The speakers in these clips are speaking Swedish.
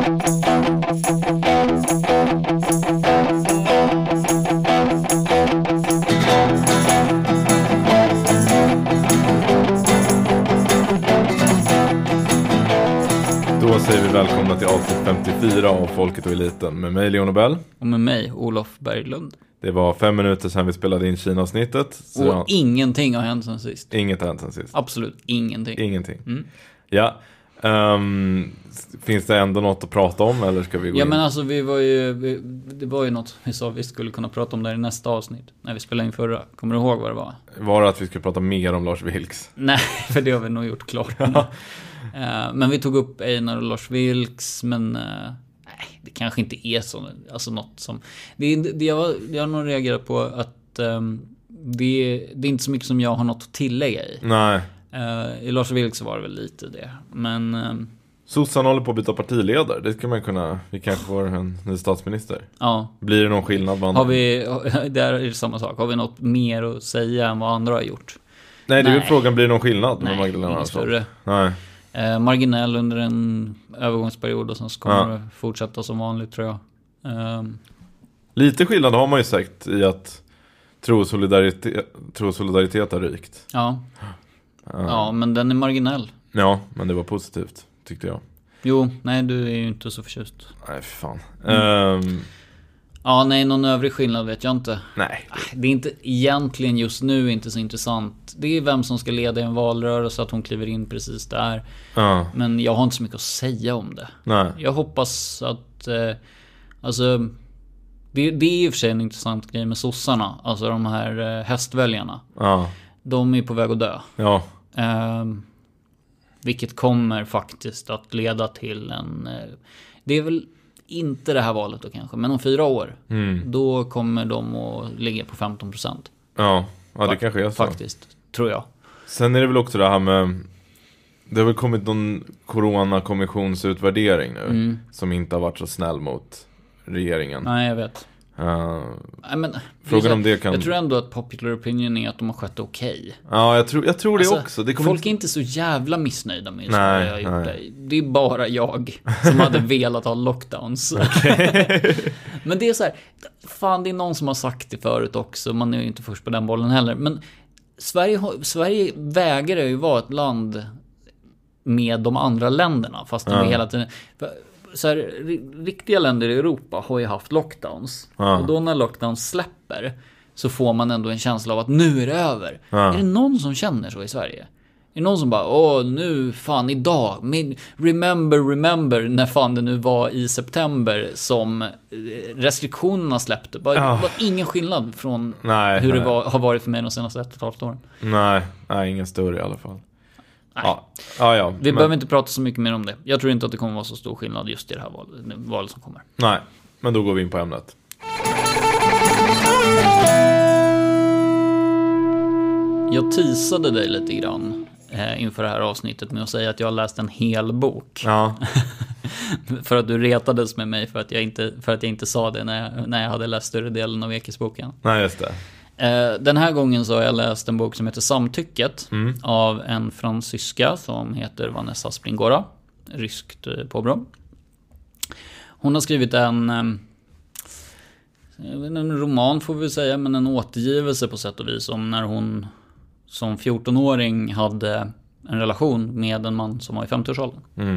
Då säger vi välkomna till avsnitt 54 av Folket och Eliten med mig Leon Nobel. Och med mig, Olof Berglund. Det var fem minuter sedan vi spelade in Kina-avsnittet. Och ingenting har hänt sen sist. Inget har hänt sen sist. Absolut ingenting. Ingenting. Mm. Ja. Ehm, finns det ändå något att prata om eller ska vi gå Ja in? men alltså vi var ju, vi, det var ju något vi sa vi skulle kunna prata om där i nästa avsnitt. När vi spelade in förra. Kommer du ihåg vad det var? Var det att vi skulle prata mer om Lars Vilks? Nej, för det har vi nog gjort klart. Eh, men vi tog upp Einar och Lars Vilks, men... eh, nej, det kanske inte är så, alltså något som... Det, det, jag, jag har nog reagerat på att ehm, det, det är inte så mycket som jag har något att tillägga i. Nej. Eh, I Lars Vilks var det väl lite det. Men... ehm, Sossarna håller på att byta partiledare. Det ska man kunna. Vi kanske får en ny statsminister. ja, Blir det någon skillnad? Man... Har vi, där är det samma sak. Har vi något mer att säga än vad andra har gjort? Nej, det är väl frågan. Blir det någon skillnad med Nej, Magdalena inget Andersson? större. Nej. Eh, marginell under en övergångsperiod och sen så kommer Ja. det fortsätta som vanligt tror jag. Ehm, Lite skillnad har man ju sagt i att tro och solidaritet, tro och solidaritet har rykt. ja, Ja. men den är marginell. ja, men det var positivt tyckte jag. Jo, nej du är ju inte så förtjust. Nej, för fan. Mm. Ehm, Ja, nej, någon övrig skillnad vet jag inte. nej. Det är inte egentligen just nu inte så intressant. Det är vem som ska leda i en valrörelse, att hon kliver in precis där. Ja, Men jag har inte så mycket att säga om det. nej. Jag hoppas att... Eh, alltså... Det, det är i och för sig en intressant grej med sossarna. Alltså de här eh, hästväljarna. Ja, De är på väg att dö. ja, vilket kommer faktiskt att leda till en... Eh, det är väl inte det här valet då kanske, men om fyra år. mm. Då kommer de att ligga på 15%. ja. Ja, det kanske är så. Faktiskt, tror jag. Sen är det väl också det här med Det har väl kommit någon Coronakommissionsutvärdering nu Mm. Som inte har varit så snäll mot regeringen Nej, jag vet. Eh, Nej, men, Frågan om det kan Jag tror ändå att popular opinion är att de har skött det okej. Ja, jag tror, jag tror det Alltså, också det Folk inte... är inte så jävla missnöjda med just Nej, jag har gjort nej. det. Det är bara jag som hade velat ha lockdowns. Men det är så här, fan det är någon som har sagt det förut också, man är ju inte först på den bollen heller. Men Sverige, Sverige vägrar ju vara ett land med de andra länderna, fast de Ja. hela tiden... för- Så här, ri- riktiga länder i Europa har ju haft lockdowns. Ja. Och då när lockdowns släpper så får man ändå en känsla av att nu är det över. Ja. Är det någon som känner så i Sverige? Är det någon som bara, åh nu, fan idag, min, remember, remember, när fan det nu var i september som eh, restriktionerna släppte. Bara, Ja. Det var ingen skillnad från Nej, hur det nej. var, har varit för mig de senaste ett och ett halvt åren. Nej, nej, ingen större i alla fall Nej. Ja, ja, ja Vi men, behöver inte prata så mycket mer om det. Jag tror inte att det kommer vara så stor skillnad just i det här valet, valet som kommer. Nej, men då går vi in på ämnet Jag teasade dig lite grann eh, inför det här avsnittet med att säga att jag har läst en hel bok. Ja, För att du retades med mig för att jag inte, för att jag inte sa det när jag, när jag hade läst större delen av Ekisboken. nej just det Den här gången så har jag läst en bok som heter Samtycket Mm. av en fransyska som heter Vanessa Springora. Ryskt eh, påbrå. Hon har skrivit en, eh, en roman får vi säga, men en återgivelse på sätt och vis om när hon som 14-åring hade en relation med en man som var i 50-årsåldern. mm.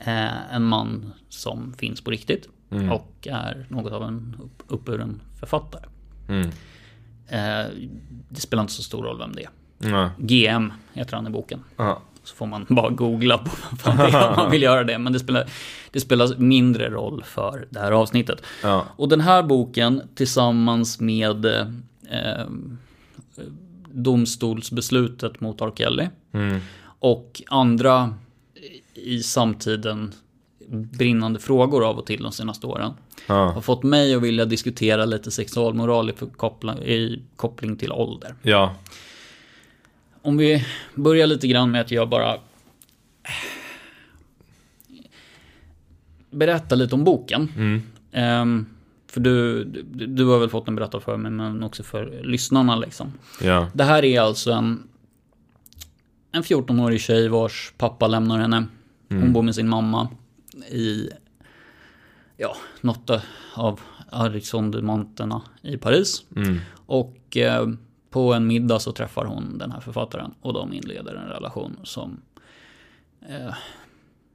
Eh, En man som finns på riktigt Mm. och är något av en upp- uppburen författare. Eh, Det spelar inte så stor roll vem det är. Nej. GM heter han i boken. Ja. Så får man bara googla på vad fan det är om man vill göra det. Men det spelar, det spelar mindre roll för det här avsnittet. Ja. Och den här boken tillsammans med eh, domstolsbeslutet mot R. Kelly Mm. och andra i samtiden brinnande frågor av och till de senaste åren Ja. har fått mig att vilja diskutera lite sexualmoral i, i koppling till ålder. ja. Om vi börjar lite grann med att jag bara berättar lite om boken. Mm. Ehm, för du, du, du har väl fått den berättad för mig, men också för lyssnarna liksom. Ja. Det här är alltså en, en 14-årig tjej vars pappa lämnar henne. Hon bor med sin mamma i ja, något av Aristondmonterna i Paris. Mm. Och eh, på en middag så träffar hon den här författaren och de inleder en relation som eh,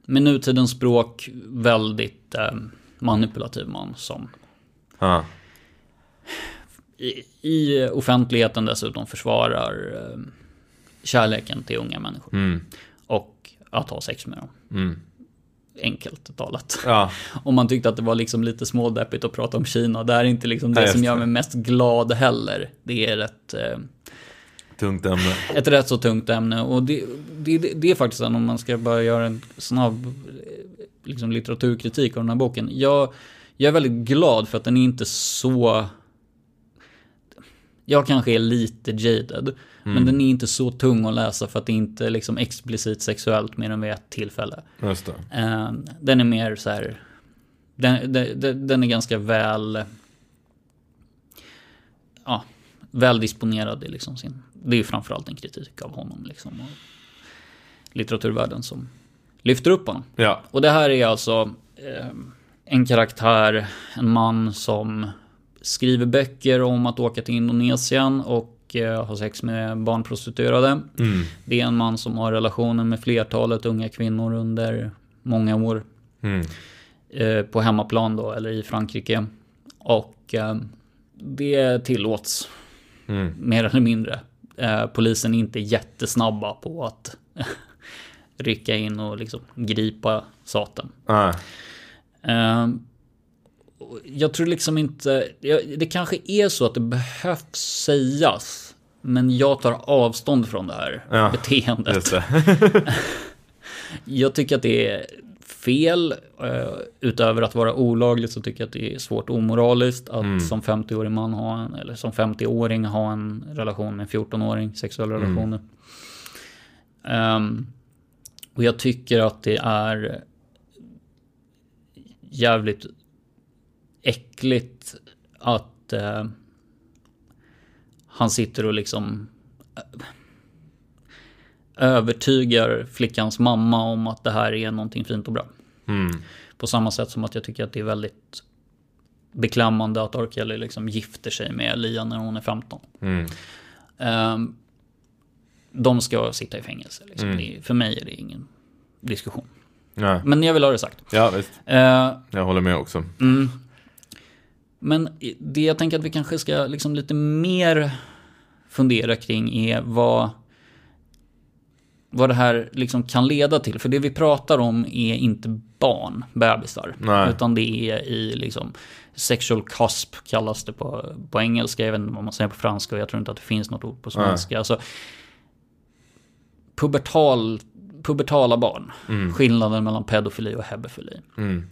med nutidens språk väldigt eh, manipulativ man som Ja. i, i offentligheten dessutom försvarar eh, kärleken till unga människor Mm. och att ha sex med dem. Mm. Enkelt talat. Ja. Om man tyckte att det var liksom lite smådeppigt att prata om Kina. Det är inte liksom det Nej, som gör mig mest glad heller. Det är ett, eh, Tungt ämne. ett rätt så tungt ämne. Och det, det, det är faktiskt en, om man ska bara göra en snabb eh, liksom litteraturkritik av den här boken. Jag, jag är väldigt glad för att den är inte så... Jag kanske är lite jaded. Men den är inte så tung att läsa för att det inte är liksom explicit sexuellt mer än vid ett tillfälle. Just. Eh, den är mer så här. Den, den, den- den är ganska väl. Ja, väl disponerad i liksom sin. Det är ju framförallt en kritik av honom liksom. Och litteraturvärlden som lyfter upp honom. Ja. Och det här är alltså eh, en karaktär, en man som skriver böcker om att åka till Indonesien och eh, ha sex med barnprostituerade. Mm. Det är en man som har relationer med flertalet unga kvinnor under många år. Mm. Eh, på hemmaplan då, eller i Frankrike. Och eh, det tillåts, Mm. mer eller mindre. Polisen är inte jättesnabba på att rycka in och liksom gripa saten. Ah. Jag tror liksom inte, det kanske är så att det behövs sägas. Men jag tar avstånd från det här Ja, beteendet. Det. Jag tycker att det är fel. eh, Utöver att vara olagligt så tycker jag att det är svårt omoraliskt att Mm. som 50-årig man ha en, eller som 50-åring ha en relation med en 14-åring, sexuella Mm. relationer. Ehm, och jag tycker att det är jävligt äckligt att eh, han sitter och liksom övertygar flickans mamma om att det här är någonting fint och bra. Mm. På samma sätt som att jag tycker att det är väldigt beklämmande att R. Kelly liksom gifter sig med Lia när hon är 15. Mm. Ehm, de ska sitta i fängelse. Liksom. Mm. Det, för mig är det ingen diskussion. Ja. Men jag vill ha det sagt. ja, visst. Eh, Jag håller med också. Mm. Men det jag tänker att vi kanske ska liksom lite mer fundera kring är vad, vad det här liksom kan leda till. För det vi pratar om är inte barn, bebisar. Nej. Utan det är i liksom sexual cusp kallas det på, på engelska. Jag vet inte vad man säger på franska och jag tror inte att det finns något ord på svenska. Alltså, pubertal, pubertala barn. Skillnaden mellan pedofili och hebefili. Mm.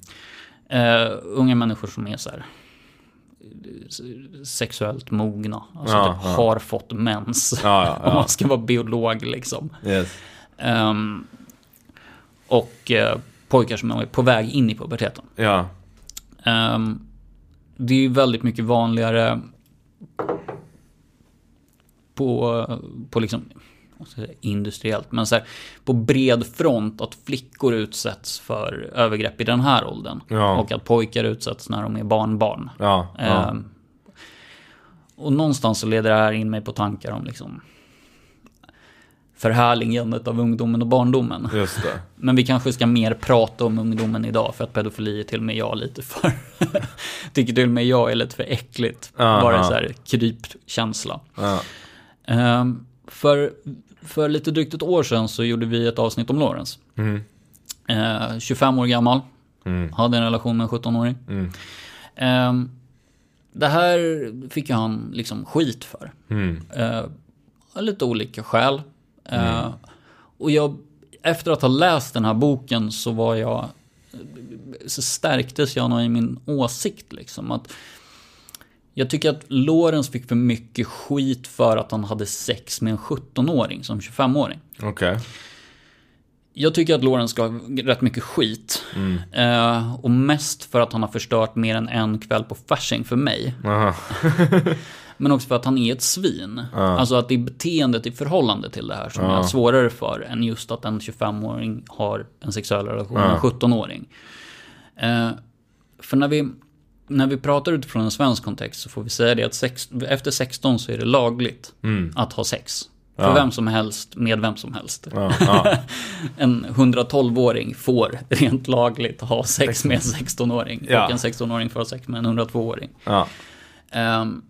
Uh, unga människor som är så här sexuellt mogna. Alltså Ja, typ har fått mens. Om man ska vara biolog liksom. Yes. Ehm, och eh, pojkar som är på väg in i puberteten. Ja. Ehm, det är ju väldigt mycket vanligare på, på liksom, industriellt, men så här, på bred front att flickor utsätts för övergrepp i den här åldern. Ja. Och att pojkar utsätts när de är barnbarn. Ja. ja. Ehm, och någonstans så leder det här in mig på tankar om liksom förhärligandet av ungdomen och barndomen. Men vi kanske ska mer prata om ungdomen idag för att pedofili är till och med jag lite för... tycker till och med jag är lite för äckligt. Ja, Bara en så här krypkänsla. Ja. Ehm, för, för lite drygt ett år sedan så gjorde vi ett avsnitt om Lawrence. Mm. Eh, 25 år gammal. Mm. Hade en relation med en 17-åring. Mm. Ehm, det här fick ju han liksom skit för. Mm. Eh, lite olika skäl. Eh, och jag, efter att ha läst den här boken så var jag, så stärktes jag nog i min åsikt liksom. Att jag tycker att Lawrence fick för mycket skit för att han hade sex med en 17-åring som 25-åring. Okej. Jag tycker att Lawrence ska ha rätt mycket skit. Eh, och mest för att han har förstört mer än en kväll på Fasching för mig. Men också för att han är ett svin. Alltså att det är beteendet i förhållande till det här som jag har svårare för än just att en 25-åring har en sexuell relation med en 17-åring. Eh, för när vi, när vi pratar utifrån en svensk kontext så får vi säga det att sex, efter 16 så är det lagligt att ha sex. För Ja. vem som helst, med vem som helst. Ja, ja, En 112-åring får rent lagligt ha sex med en 16-åring. Ja. Och en 16-åring får ha sex med en 102-åring. ja. Ehm,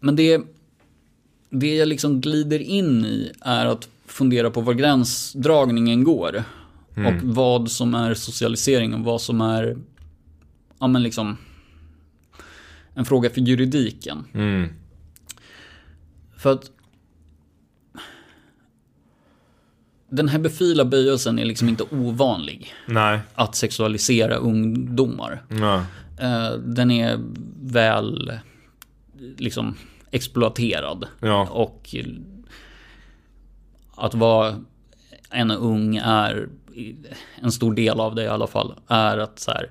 men det, det jag liksom glider in i är att fundera på var gränsdragningen går. Och vad som är socialisering och vad som är ja, men liksom, en fråga för juridiken. Mm. För att den hebefila böjelsen är liksom inte ovanlig. Nej. Att sexualisera ungdomar. Ja. Eh, den är väl liksom exploaterad. Ja. Och att vara en ung är, en stor del av det i alla fall, är att så här,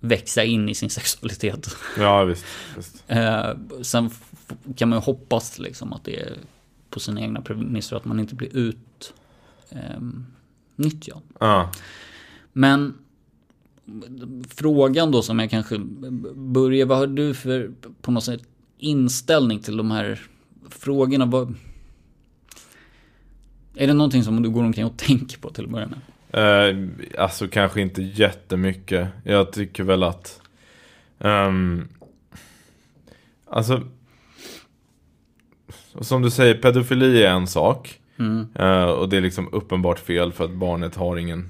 växa in i sin sexualitet. ja, visst. visst. Eh, sen kan man ju hoppas liksom att det är på sina egna premisser, att man inte blir ut eh, nyttjad. Ja. Men frågan då som jag kanske börjar, vad har du för på något sätt inställning till de här frågorna? Vad, är det någonting som du går omkring och tänker på till att börja med? Eh, alltså kanske inte jättemycket. Jag tycker väl att... ehm, alltså... Som du säger, pedofili är en sak. Mm. Eh, och det är liksom uppenbart fel för att barnet har ingen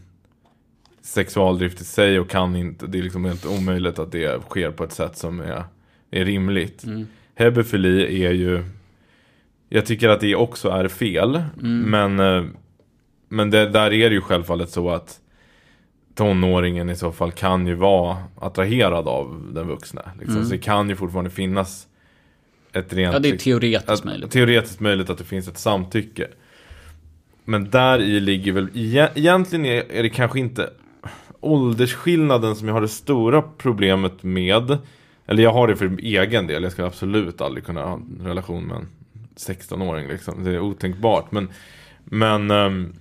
sexualdrift i sig och kan inte. Det är liksom helt omöjligt att det sker på ett sätt som är, är rimligt. Mm. Hebefili är ju... Jag tycker att det också är fel. Men, eh, men det, där är det ju självfallet så att tonåringen i så fall kan ju vara attraherad av den vuxna. Liksom. Så det kan ju fortfarande finnas ett rent... Ja, det är liksom- teoretiskt att, möjligt. Teoretiskt möjligt att det finns ett samtycke. Men där i ligger väl, ege- egentligen är, är det kanske inte åldersskillnaden som jag har det stora problemet med. Eller jag har det för egen del, jag ska absolut aldrig kunna ha en relation med en 16-åring liksom. Det är otänkbart. Men, men, ehm,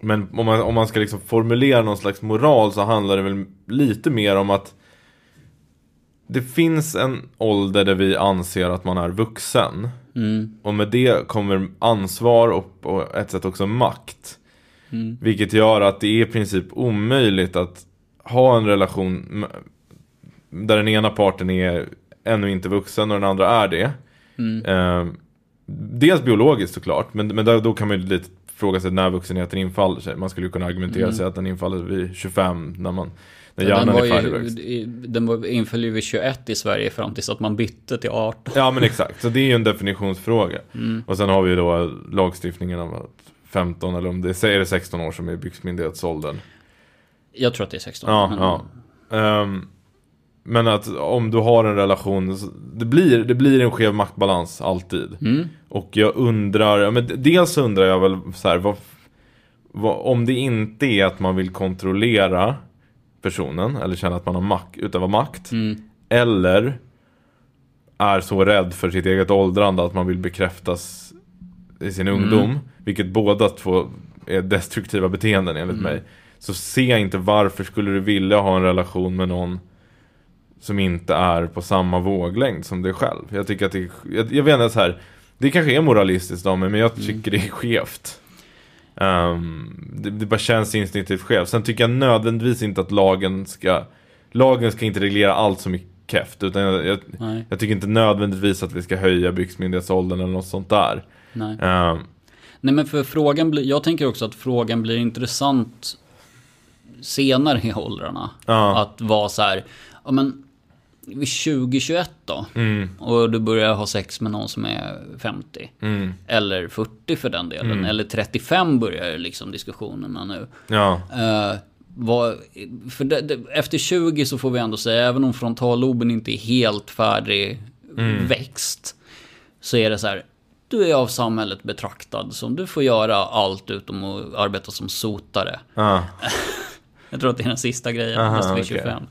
men om, man, om man ska liksom formulera någon slags moral så handlar det väl lite mer om att det finns en ålder där vi anser att man är vuxen. Mm. Och med det kommer ansvar och på ett sätt också makt. Mm. Vilket gör att det är i princip omöjligt att ha en relation där den ena parten är ännu inte vuxen och den andra är det. Mm. Eh, dels biologiskt såklart, men, men där, då kan man ju lite fråga sig när vuxenheten infaller sig. Man skulle ju kunna argumentera Mm. sig att den infaller vid 25 när man när Den, hjärnan var är färdigväxt. ju, den var inföll ju vid 21 i Sverige fram tills att man bytte till 18. Ja men exakt, så det är ju en definitionsfråga. Mm. Och sen har vi ju då lagstiftningen om att 15 eller om det säger det 16 år som är byxmyndighetsåldern. Jag tror att det är 16. Ja, men- ja. Ehm, men att om du har en relation, det blir, det blir en skev maktbalans alltid. Mm. Och jag undrar, men dels undrar jag väl så här, vad, vad, om det inte är att man vill kontrollera personen eller känna att man har makt, utövar makt. Mm. Eller är så rädd för sitt eget åldrande att man vill bekräftas i sin Mm. ungdom. Vilket båda två är destruktiva beteenden enligt Mm. mig. Så ser jag inte varför skulle du vilja ha en relation med någon som inte är på samma våglängd som dig själv. Jag tycker att det är, jag, jag vet inte så här. Det kanske är moralistiskt av mig men jag tycker det är skevt. Ehm, det, det bara känns instinktivt skevt. Sen tycker jag nödvändigtvis inte att lagen ska Lagen ska inte reglera allt som är keft. Utan jag, jag, jag tycker inte nödvändigtvis att vi ska höja byxmyndighetsåldern eller något sånt där. nej. Ehm, Nej men för frågan blir, jag tänker också att frågan blir intressant senare i åldrarna. Ja. Att vara så här, ja men vid 2021 då? mm, Och du börjar ha sex med någon som är 50. mm, Eller 40 för den delen. Mm. Eller 35 börjar liksom diskussionerna nu. ja, Eh, vad, för det, det, efter 20 så får vi ändå säga, även om frontalloben inte är helt färdig Mm. växt. Så är det så här, du är av samhället betraktad som du får göra allt utom att arbeta som sotare. ja, Jag tror att det är den sista grejen, Aha, fast okej. 25.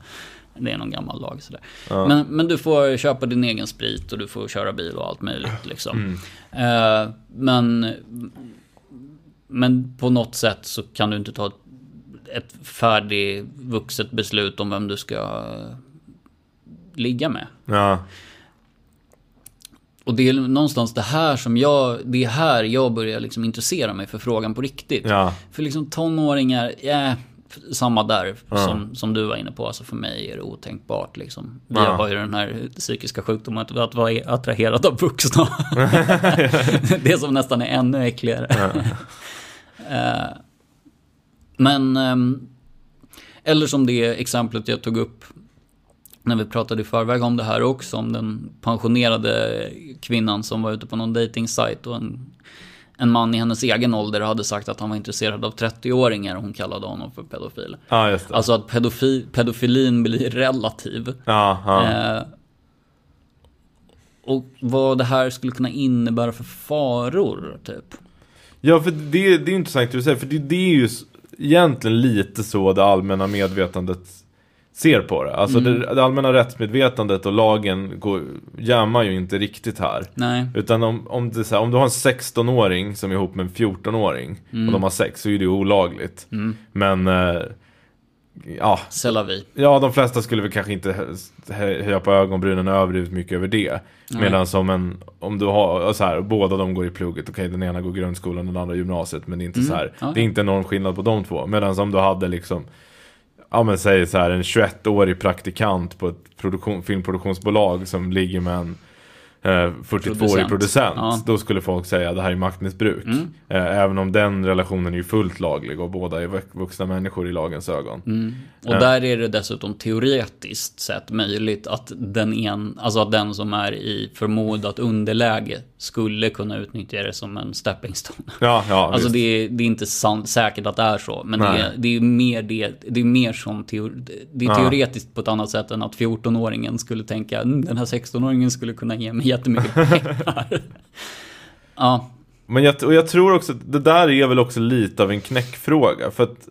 Det är någon gammal lag sådär. Ja. Men, men du får köpa din egen sprit och du får köra bil och allt möjligt liksom. Mm. Eh, men, men på något sätt så kan du inte ta ett ett färdigvuxet beslut om vem du ska ligga med. Ja, Och det är någonstans det här som jag, det är här jag börjar liksom intressera mig för frågan på riktigt. ja, För liksom tonåringar, ja, samma där som, som du var inne på. Alltså för mig är det otänkbart liksom. Vi Ja. har ju den här psykiska sjukdomen att, att vara attraherad av vuxna. det som nästan är ännu äckligare. Eh, Men, ehm, eller som det exemplet jag tog upp när vi pratade i förväg om det här också, om den pensionerade kvinnan som var ute på någon dating-sajt och en, en man i hennes egen ålder hade sagt att han var intresserad av 30-åringar och hon kallade honom för pedofil. ja just det. Alltså att pedofi, pedofilin blir relativ. ja, ja. Eh, och vad det här skulle kunna innebära för faror, typ. Ja, för det, det är intressant det du säger, för det, det är ju egentligen lite så det allmänna medvetandet ser på det. Alltså det, det allmänna rättsmedvetandet och lagen går, jammar ju inte riktigt här. Nej. Utan om, om, det här, om du har en 16-åring som är ihop med en 14-åring och de har sex så är det ju olagligt. Men, eh, ja, C'est la vie. Ja, de flesta skulle väl kanske inte hö- hö- höja på ögonbrynen överdrivet mycket över det. Medan som en, om du har, så här, båda de går i plugget, okej den ena går grundskolan och den andra gymnasiet, men det är inte så här, Mm. Ja, det är inte enorm skillnad på de två. Medan om du hade liksom, ja men säg så här en 21-årig praktikant på ett produktion, filmproduktionsbolag som ligger med en 42-årig Producent. producent, Ja. Mm. då skulle folk säga det här är maktmissbruk. Eh, även om den relationen är ju fullt laglig och båda är vux- vuxna människor i lagens ögon. Mm. Och Ja. där är det dessutom teoretiskt sett möjligt att den, en, alltså att den som är i förmodat underläge skulle kunna utnyttja det som en stepping stone. Ja, ja, Alltså det är, det är inte sant, säkert att det är så, men det är, det är mer det, det är mer som teor, det är Ja. teoretiskt på ett annat sätt än att 14-åringen skulle tänka "Mm, den här 16-åringen skulle kunna ge mig jättemycket pengar. ja, Men jag, och jag tror också, att det där är väl också lite av en knäckfråga. För att,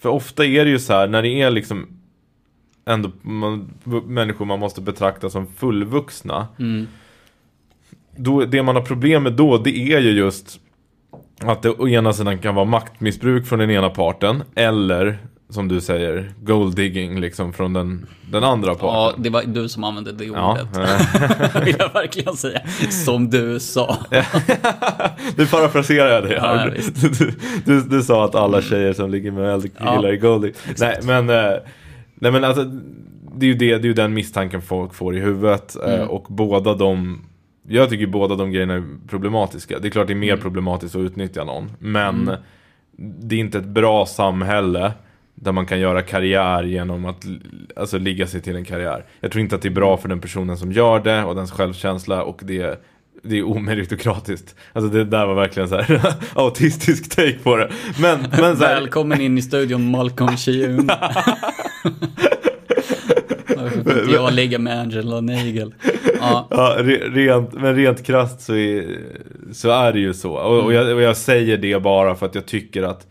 för ofta är det ju så här, när det är liksom ändå man, människor man måste betrakta som fullvuxna. mm, Då, det man har problem med då, det är ju just att det å ena sidan kan vara maktmissbruk från den ena parten. Eller, som du säger, gold digging liksom från den, den andra ja, parten. det var du som använde det Ja, ordet. eh, Vill jag verkligen säga. Som du sa. Nu parafraserar jag det Ja, här. ja, du, du, du, du sa att alla tjejer som ligger med äldre Ja, killar är goldie. Nej men, eh, nej men alltså, det är ju det, det är ju den misstanken folk får i huvudet. eh, Mm. Och båda de, jag tycker båda de grejerna är problematiska. Det är klart det är mer Mm. problematiskt att utnyttja någon. Men det är inte ett bra samhälle där man kan göra karriär genom att alltså, ligga sig till en karriär. Jag tror inte att det är bra för den personen som gör det och dens självkänsla och det det är omeritokratiskt. Alltså det där var verkligen så här autistisk take på det. Men, men så här, Välkommen in i studion Malcolm Shiun. jag ligger med Angela Nagel. Ja, ja, re, rent, men rent krasst så är, så är det ju så. Och, och, jag, och jag säger det bara för att jag tycker att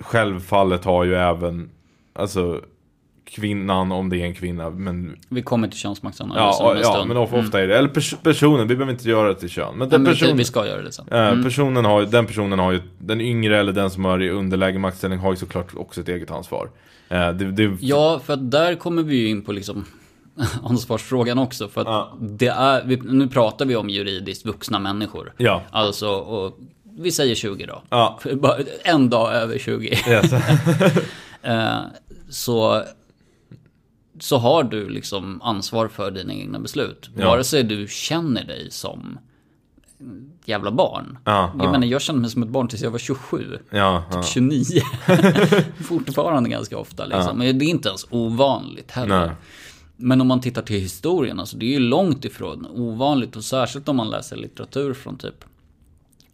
självfallet har ju även, alltså kvinnan, om det är en kvinna, men vi kommer till könsmaktsanalysen Ja, om en ja stund. men of- ofta är det. Eller pers personen, vi behöver inte göra det till kön. Men den men personen, vi ska göra det sen. eh, personen har, den personen har ju, den yngre eller den som har i underläge maktställning har ju såklart också ett eget ansvar. Eh, det, det, Ja, för att där kommer vi ju in på liksom ansvarsfrågan också. För att Ja. det är, nu pratar vi om juridiskt vuxna människor. ja. Alltså, och vi säger 20 då. Ja. En dag över 20. Yes. Eh, så, så har du liksom ansvar för dina egna beslut. Ja. Vare sig du känner dig som jävla barn. Ja, jag ja. menar, jag kände mig som ett barn tills jag var 27. ja, ja. 29. Fortfarande ganska ofta liksom. Men det är inte ens ovanligt heller. Nej. Men om man tittar till historien, alltså det är ju långt ifrån ovanligt. Och särskilt om man läser litteratur från typ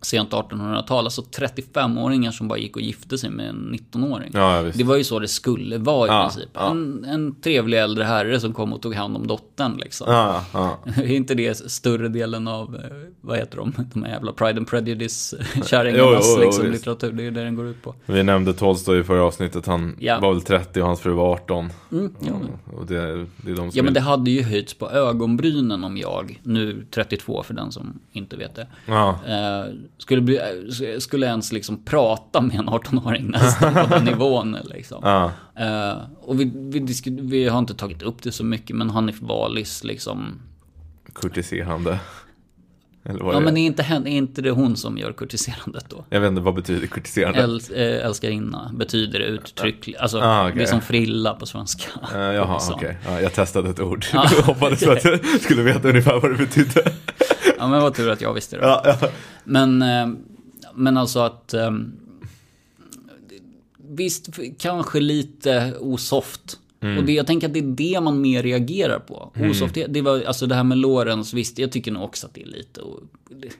sent 1800-tal. Alltså 35-åringar som bara gick och gifte sig med en 19-åring. Ja. Det var ju så det skulle vara i Ja, princip. ja. En, en trevlig äldre herre som kom och tog hand om dottern liksom. Är inte det större delen av, eh, vad heter de, de här jävla Pride and Prejudice-kärringarnas liksom, litteratur? Det är det den går ut på. Vi nämnde Tolstoj i förra avsnittet, han var väl 30 och hans fru var 18. Mm, ja. Och det, det är de som Ja men det hade ju höjts på ögonbrynen om jag, nu 32 för den som inte vet det, eh, skulle, bli, skulle ens liksom prata med en 18-åring nästan på den nivån. Liksom. Ja. Eh, och vi, vi, vi har inte tagit upp det så mycket, men Hanif Balis liksom... Kurtiserande. Eller Ja, är men det? är inte, är inte det hon som gör kurtiserandet då? Jag vet inte, vad betyder kurtiserande? Äl, äh, älskarinna betyder det uttryckligt. Alltså, Ah, okej. det är som frilla på svenska. Eh, jaha, okej. Ja, jag testade ett ord. Ja. Jag hoppades på att jag skulle veta ungefär vad det betydde. Ja, men vad tur att jag visste det. Ja, ja. Men, eh, men alltså att... eh, Visst, kanske lite osoft. Och det, jag tänker att det är det man mer reagerar på. Osoft, det, det var, alltså det här med Lorenz, visst, jag tycker nog också att det är lite... det-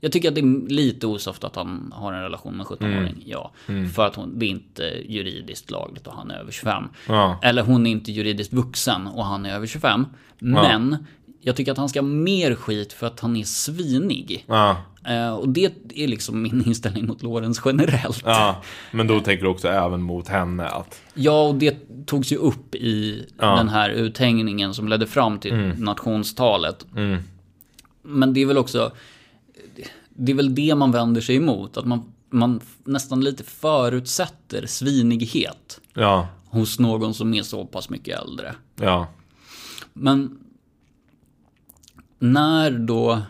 Jag tycker att det är lite osoft att han har en relation med 17-åring, ja. För att hon, det är inte juridiskt lagligt och han är över 25. Ja. Eller hon är inte juridiskt vuxen och han är över 25. Men jag tycker att han ska ha mer skit för att han är svinig. Ja, Eh, och det är liksom min inställning mot Lorenz generellt. Ja. ja. Men då tänker du också även mot henne att... och det togs ju upp i den här uthängningen som ledde fram till nationstalet. Men det är väl också, det är väl det man vänder sig emot. Att man, man nästan lite förutsätter svinighet Ja, hos någon som är så pass mycket äldre. ja. Men när då...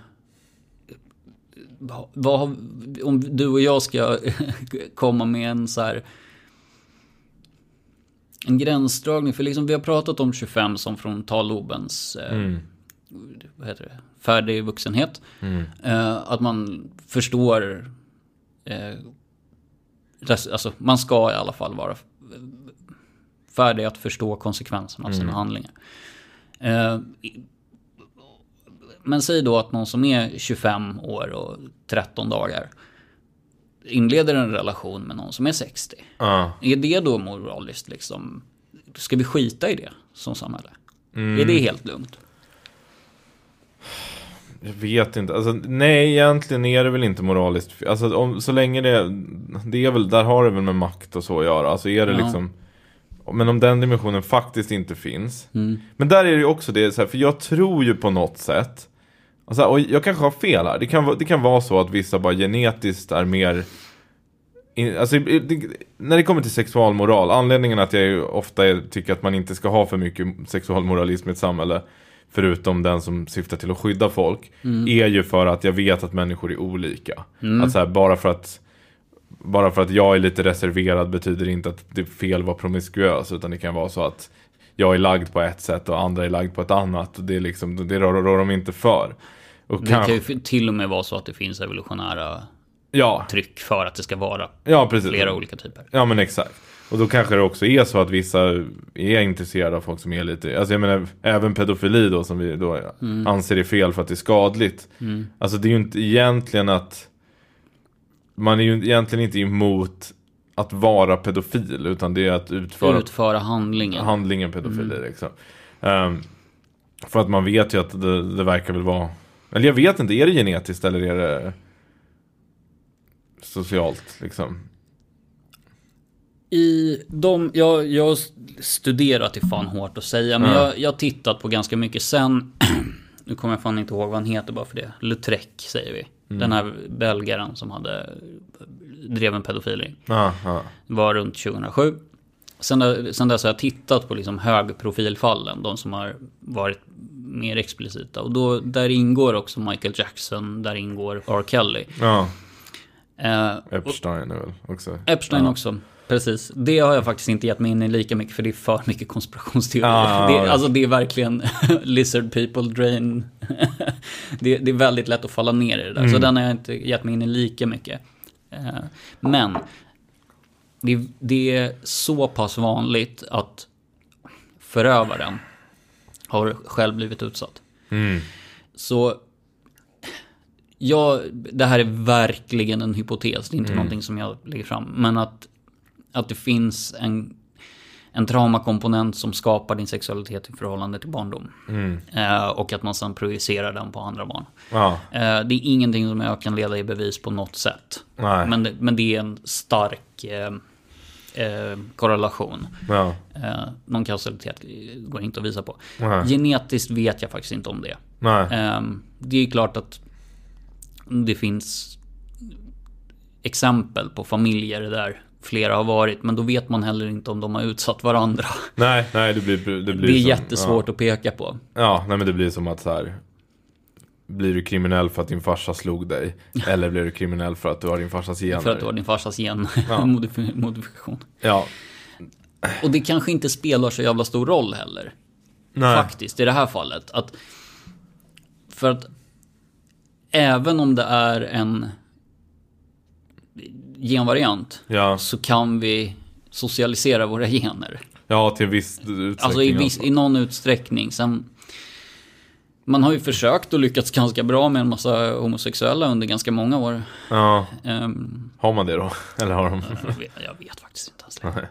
Vad, om du och jag ska komma med en så här... En gränsdragning, för liksom vi har pratat om 25 som frontallobens... Eh, Vad heter det? Färdig vuxenhet. Eh, att man förstår... Eh, alltså, man ska i alla fall vara färdig att förstå konsekvenserna av sina handlingar. Men säg då att någon som är 25 år och 13 dagar inleder en relation med någon som är 60. ja. Är det då moraliskt liksom? Ska vi skita i det som samhälle? Är det helt lugnt? Jag vet inte. Alltså, nej, egentligen är det väl inte moraliskt. Alltså, om, så länge det... Det är väl, där har det väl med makt och så att göra. Alltså är det Ja. liksom... Men om den dimensionen faktiskt inte finns. Men där är det ju också det, så här, för jag tror ju på något sätt. Alltså, och jag kanske har fel här. Det kan, det kan vara så att vissa bara genetiskt är mer... In, alltså, det, när det kommer till sexualmoral, anledningen att jag ju ofta tycker att man inte ska ha för mycket sexualmoralism i ett samhälle, förutom den som syftar till att skydda folk, är ju för att jag vet att människor är olika. Att så här, bara för att bara för att jag är lite reserverad betyder inte att det är fel att vara promiskuös, utan det kan vara så att jag är lagd på ett sätt och andra är lagd på ett annat. Och det, är liksom, det rår, rår de inte för. Och Det kan kanske, ju till och med vara så att det finns evolutionära ja, tryck för att det ska vara ja, flera olika typer. Ja men exakt. Och då kanske det också är så att vissa är intresserade av folk som är lite, alltså jag menar även pedofili då som vi då anser är fel för att det är skadligt. Alltså det är ju inte egentligen att man är ju egentligen inte emot att vara pedofil utan det är att utföra Utföra handlingen. handlingen pedofili liksom. Ehm, för att man vet ju att det, det verkar väl vara, eller jag vet inte, är det genetiskt eller är det socialt liksom? I de, jag, jag har studerat det fan hårt att säga, men jag, jag har tittat på ganska mycket sen. nu kommer jag fan inte ihåg vad han heter bara för det. Lutrec säger vi. Den här belgaren som hade drev en pedofilring. Var runt 2007. Sen, sen dess har jag tittat på liksom högprofilfallen, de som har varit mer explicita. Och då, där ingår också Michael Jackson, där ingår R. Kelly. ja. Eh, Epstein är väl också. Epstein ja. också. Precis. Det har jag faktiskt inte gett mig in i lika mycket för det är för mycket konspirationsteorier. Ja, det. Alltså det är verkligen lizard people drain. det, det är väldigt lätt att falla ner i det där. Mm. Så den har jag inte gett mig in i lika mycket. Eh, Men det, det är så pass vanligt att förövaren har själv blivit utsatt. Mm. Så Ja, det här är verkligen en hypotes, det är inte Mm. någonting som jag lägger fram. Men att, att det finns en, en traumakomponent som skapar din sexualitet i förhållande till barndom. Mm. Eh, och att man sedan projicerar den på andra barn. Ja, Eh, det är ingenting som jag kan leda i bevis på något sätt. nej. Men det, men det är en stark eh, eh, korrelation. Ja, Eh, någon kausalitet går inte att visa på. nej. Genetiskt vet jag faktiskt inte om det. Ehm, Det är klart att det finns exempel på familjer där flera har varit. Men då vet man heller inte om de har utsatt varandra. Nej, nej det blir... Det, blir Det är som, jättesvårt att peka på. Ja. ja, nej men det blir som att så här. Blir du kriminell för att din farsa slog dig? Eller blir du kriminell för att du har din farsas gener? För att du har din farsas Ja. genmodifikation. Ja, Och det kanske inte spelar så jävla stor roll heller. nej. Faktiskt, i det här fallet. Att, för att även om det är en genvariant Ja, så kan vi socialisera våra gener. ja, till viss utsträckning. Alltså i, viss, i någon utsträckning. Sen, man har ju försökt och lyckats ganska bra med en massa homosexuella under ganska många år. Ja, Ehm, har man det då? Eller har de? jag, vet, jag vet faktiskt inte ens längre.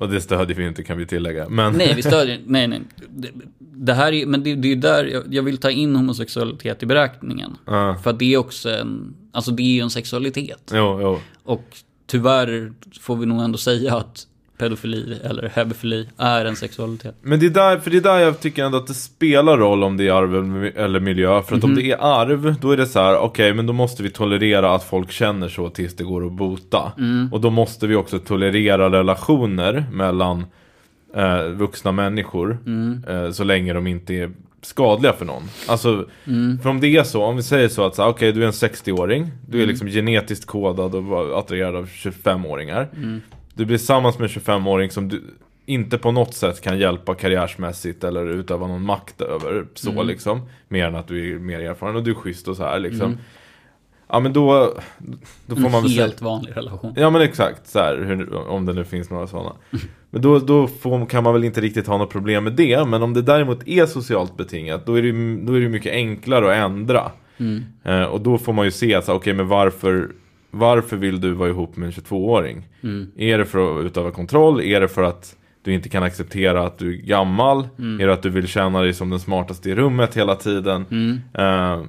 Och det stödjer vi inte kan vi tillägga. Men... Nej, vi stödjer, nej, nej. Det, det här är, men det, det är där jag, jag vill ta in homosexualitet i beräkningen. Ja, För att det är också en, alltså det är ju en sexualitet. jo, jo. Och tyvärr får vi nog ändå säga att pedofili eller hebefili är en sexualitet. Men det är, där, för det är där jag tycker ändå att det spelar roll om det är arv eller- miljö. För att Mhm. om det är arv, då är det så här, okej, men då måste vi tolerera att folk känner så tills det går att bota. Mm. Och då måste vi också tolerera relationer mellan eh, vuxna människor. Mm. Eh, så länge de inte är skadliga för någon. Alltså, Mm. för om det är så, om vi säger så att okej, du är en 60-åring. Du är liksom genetiskt kodad och attraherad av 25-åringar. Mm. Du blir tillsammans med en 25-åring som du inte på något sätt kan hjälpa karriärsmässigt eller utöva någon makt över så Mm. liksom. Mer än att du är mer erfaren och du är schysst och så här liksom. Mm. Ja men då, då får man En väl säga... helt vanlig relation. Ja men exakt, så här, hur, om det nu finns några sådana. Men då, då får, kan man väl inte riktigt ha något problem med det. Men om det däremot är socialt betingat, då är det, då är det mycket enklare att ändra. Mm. Eh, och då får man ju se, okej men varför, varför vill du vara ihop med en 22-åring? Mm. Är det för att utöva kontroll? Är det för att du inte kan acceptera att du är gammal? Mm. Är det att du vill känna dig som den smartaste i rummet hela tiden? Mm. Eh,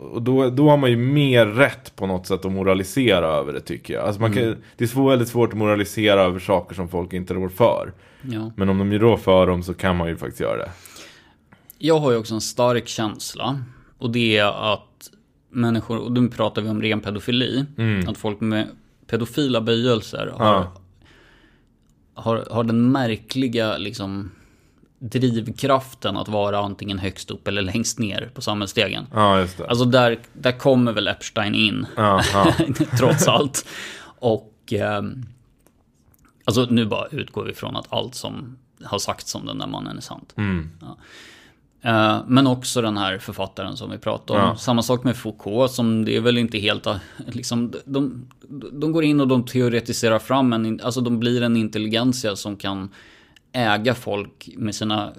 och då, då har man ju mer rätt på något sätt att moralisera över det tycker jag. Alltså man kan, Det är svår, väldigt svårt att moralisera över saker som folk inte rår för. Ja. Men om de rår för dem så kan man ju faktiskt göra det. Jag har ju också en stark känsla. Och det är att människor, och nu pratar vi om ren pedofili. Att folk med pedofila böjelser har, Ja. har, har den märkliga liksom drivkraften att vara antingen högst upp eller längst ner på samhällsstegen. Ja, just det. Alltså där, där kommer väl Epstein in. ja, ja. trots allt. Och ehm, alltså nu bara utgår vi från att allt som har sagts om den där mannen är sant. Mm. Eh, men också den här författaren som vi pratade om. Ja. Samma sak med Foucault som det är väl inte helt, eh, liksom, de, de går in och de teoretiserar fram en, alltså de blir en intelligensia som kan äga folk med sina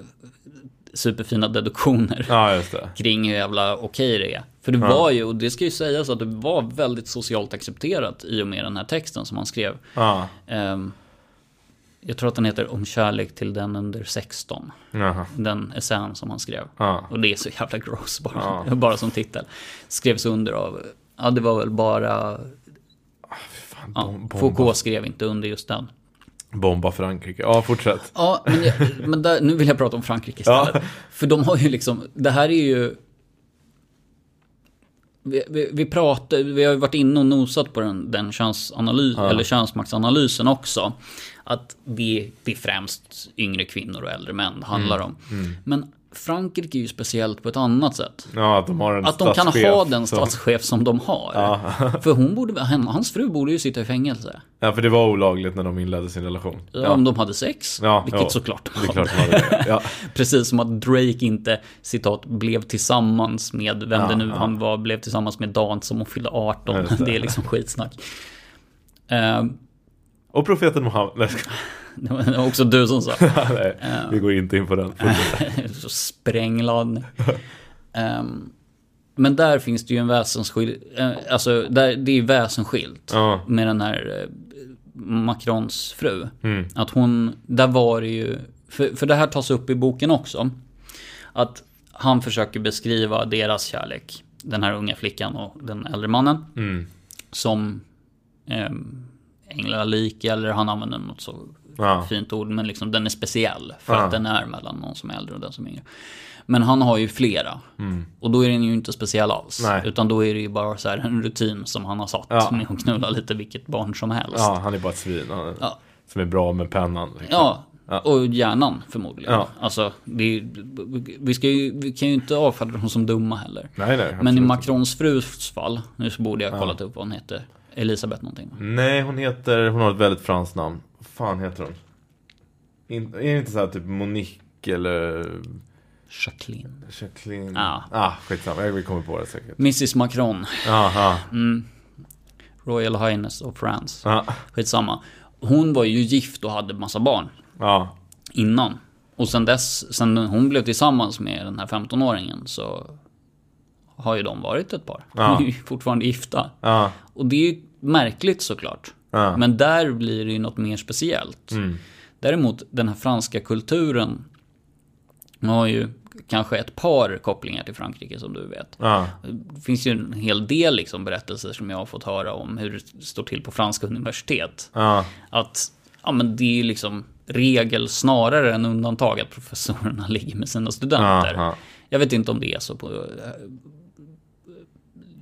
superfina deduktioner ja, kring hur jävla okej det är. För det var ju, och det ska ju sägas att det var väldigt socialt accepterat i och med den här texten som han skrev. Ja, Ehm, jag tror att den heter Om kärlek till den under 16. Jaha. Den essän som han skrev. Ja. Och det är så jävla gross bara, Ja. bara som titel. Skrevs under av, ja det var väl bara, Fan, ja, bomba, Foucault skrev inte under just den. bomba Frankrike. Ja, fortsätt. Ja, men, jag, men där, nu vill jag prata om Frankrike istället. Ja. För de har ju liksom, det här är ju... Vi, vi, vi pratar, vi har ju varit inne och nosat på den, den könsanalys, eller könsmaktsanalysen också. Att det, det främst yngre kvinnor och äldre män handlar Mm. om. Men Frankrike är ju speciellt på ett annat sätt. Ja, att de har en Att de kan ha den statschef som de har. För hon borde, hans fru borde ju sitta i fängelse. Ja, för det var olagligt när de inledde sin relation. Om de hade sex. Ja, vilket ja. såklart de hade. klart de hade. Ja. Precis som att Drake inte, citat, blev tillsammans med vem Ja, det nu ja. han var, blev tillsammans med Dan som hon fyllde 18. Ja, just det. det. är liksom skitsnack. Eh, Och profeten Muhammed. Det var också du som sa. Nej, vi går inte in på den. Sprängladdning. Ehm, men där finns det ju en väsensskild, eh, alltså där, det är väsensskilt. Ja. Med den här eh, Macrons fru. Mm. Att hon, där var det ju, för, för det här tas upp i boken också. Att han försöker beskriva deras kärlek. Den här unga flickan och den äldre mannen. Mm. Som eh, änglalik eller han använder något så Ja. fint ord, men liksom den är speciell. För Ja. att den är mellan någon som är äldre och den som är yngre. Men han har ju flera. Och då är den ju inte speciell alls. Mm. Nej. Utan då är det ju bara så här en rutin som han har satt Ja. med att knulla lite vilket barn som helst. Ja, han är bara ett svin. Han, Ja. Som är bra med pennan. Liksom. Ja, Ja. och hjärnan förmodligen. Ja. Alltså, är, vi, ska ju, vi kan ju inte avfärda dem som dumma heller. Nej, nej. Men i. Macrons frus fall, nu så borde jag ha kollat upp vad hon heter. Elisabeth någonting. Nej, hon heter, hon har ett väldigt franskt namn. Vad fan heter hon? In, är det inte så här typ Monique eller Jacqueline. Jacqueline? Ja. Ah, skitsamma, jag kommer på det säkert. Mrs Macron. Aha. Royal Highness of France. Ja. Skitsamma. Hon var ju gift och hade massa barn Ja. innan. Och sen dess, sen hon blev tillsammans med den här 15-åringen så har ju de varit ett par. Ja. De är ju fortfarande gifta. Ja. Och det är ju märkligt såklart. Ja. Men där blir det ju något mer speciellt. Mm. Däremot den här franska kulturen har ju kanske ett par kopplingar till Frankrike som du vet. Ja. Det finns ju en hel del liksom berättelser som jag har fått höra om hur det står till på franska universitet. Ja. Att ja, men det är liksom regel snarare än undantag att professorerna ligger med sina studenter. Jag vet inte om det är så på eh,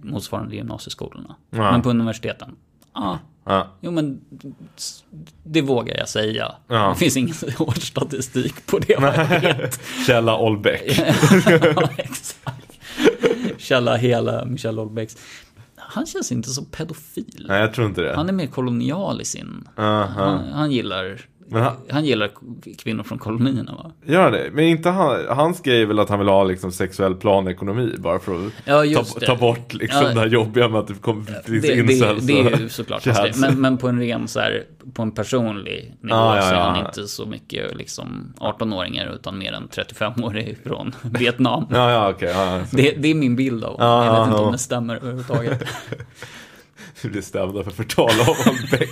motsvarande gymnasieskolorna. Ja. Men på universiteten. Ja, Ja. jo men det vågar jag säga. Ja. Det finns ingen hård statistik på det vad jag vet. Källa Olbeck. ja, exakt. Källa hela Michel Houellebecqs. Han känns inte så pedofil. Nej, jag tror inte det. Han är mer kolonial i sin... Aha. Han, han gillar... Han- Han gillar kvinnor från kolonierna va? Gör det? Men inte han, hans grej är väl att han vill ha liksom sexuell planekonomi bara för att Ja, ta, det. ta bort liksom Ja. det här jobbiga med att det kommer finns Det, det, incels det är och ju såklart hans men, men på en ren så här, på en personlig nivå Ja, ja, så är han inte så mycket liksom 18-åringar utan mer än 35-årig från Vietnam. Ja, ja, så Det, det är min bild av honom. Ja, Jag vet inte om det stämmer överhuvudtaget. Vi blir stämda för förtal av Olbeck.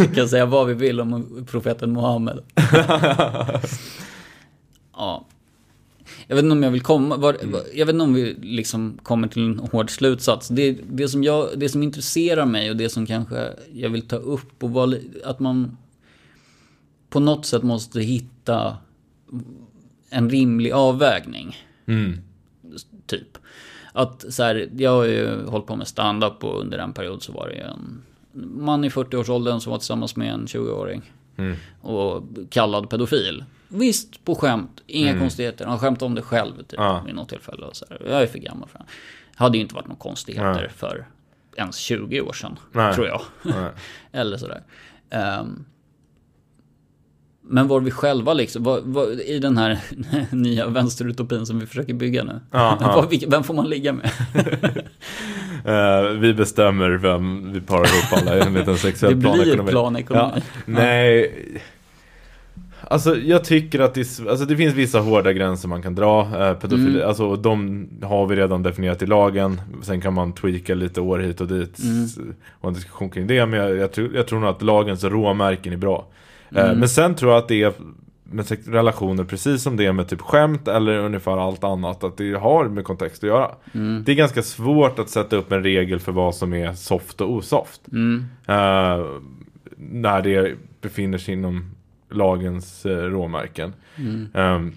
Vi kan säga vad vi vill om profeten Muhammed. ja. Jag vet inte om jag vill komma, var, Mm. var- jag vet inte om vi liksom kommer till en hård slutsats. Det, det, som jag, det som intresserar mig och det som kanske jag vill ta upp och vara, li- att man på något sätt måste hitta en rimlig avvägning. Mm. Typ. Att så här, jag har ju hållit på med stand-up och under en period så var det ju en man i 40-årsåldern som var tillsammans med en 20-åring. Mm. Och kallad pedofil. Visst, på skämt. Inga konstigheter. Han skämtade om det själv typ, Mm. Ja. vid något tillfälle. Och så här. Jag är för gammal för det. hade ju inte varit några konstigheter Nej. för ens 20 år sedan. Nej. Tror jag. Eller sådär. Ehm, men var vi själva liksom, var, var, i den här nya vänsterutopin som vi försöker bygga nu. Ja, ja. Vem får man ligga med? Eh, vi bestämmer vem vi parar ihop alla i en liten sexuell Det blir planekonomi. planekonomi. Ja, nej. Alltså jag tycker att det, alltså, det finns vissa hårda gränser man kan dra. Eh, pedofili, Mm. alltså de har vi redan definierat i lagen. Sen kan man tweaka lite år hit och dit. Mm. Och en diskussion kring det. Men jag, jag, tror, jag tror nog att lagens råmärken är bra. Eh, Mm. men sen tror jag att det är med relationer precis som det är med typ skämt eller ungefär allt annat. Att det har med kontext att göra. Mm. Det är ganska svårt att sätta upp en regel för vad som är soft och osoft. Mm. Eh, när det befinner sig inom lagens uh, råmärken. Mm. Ehm,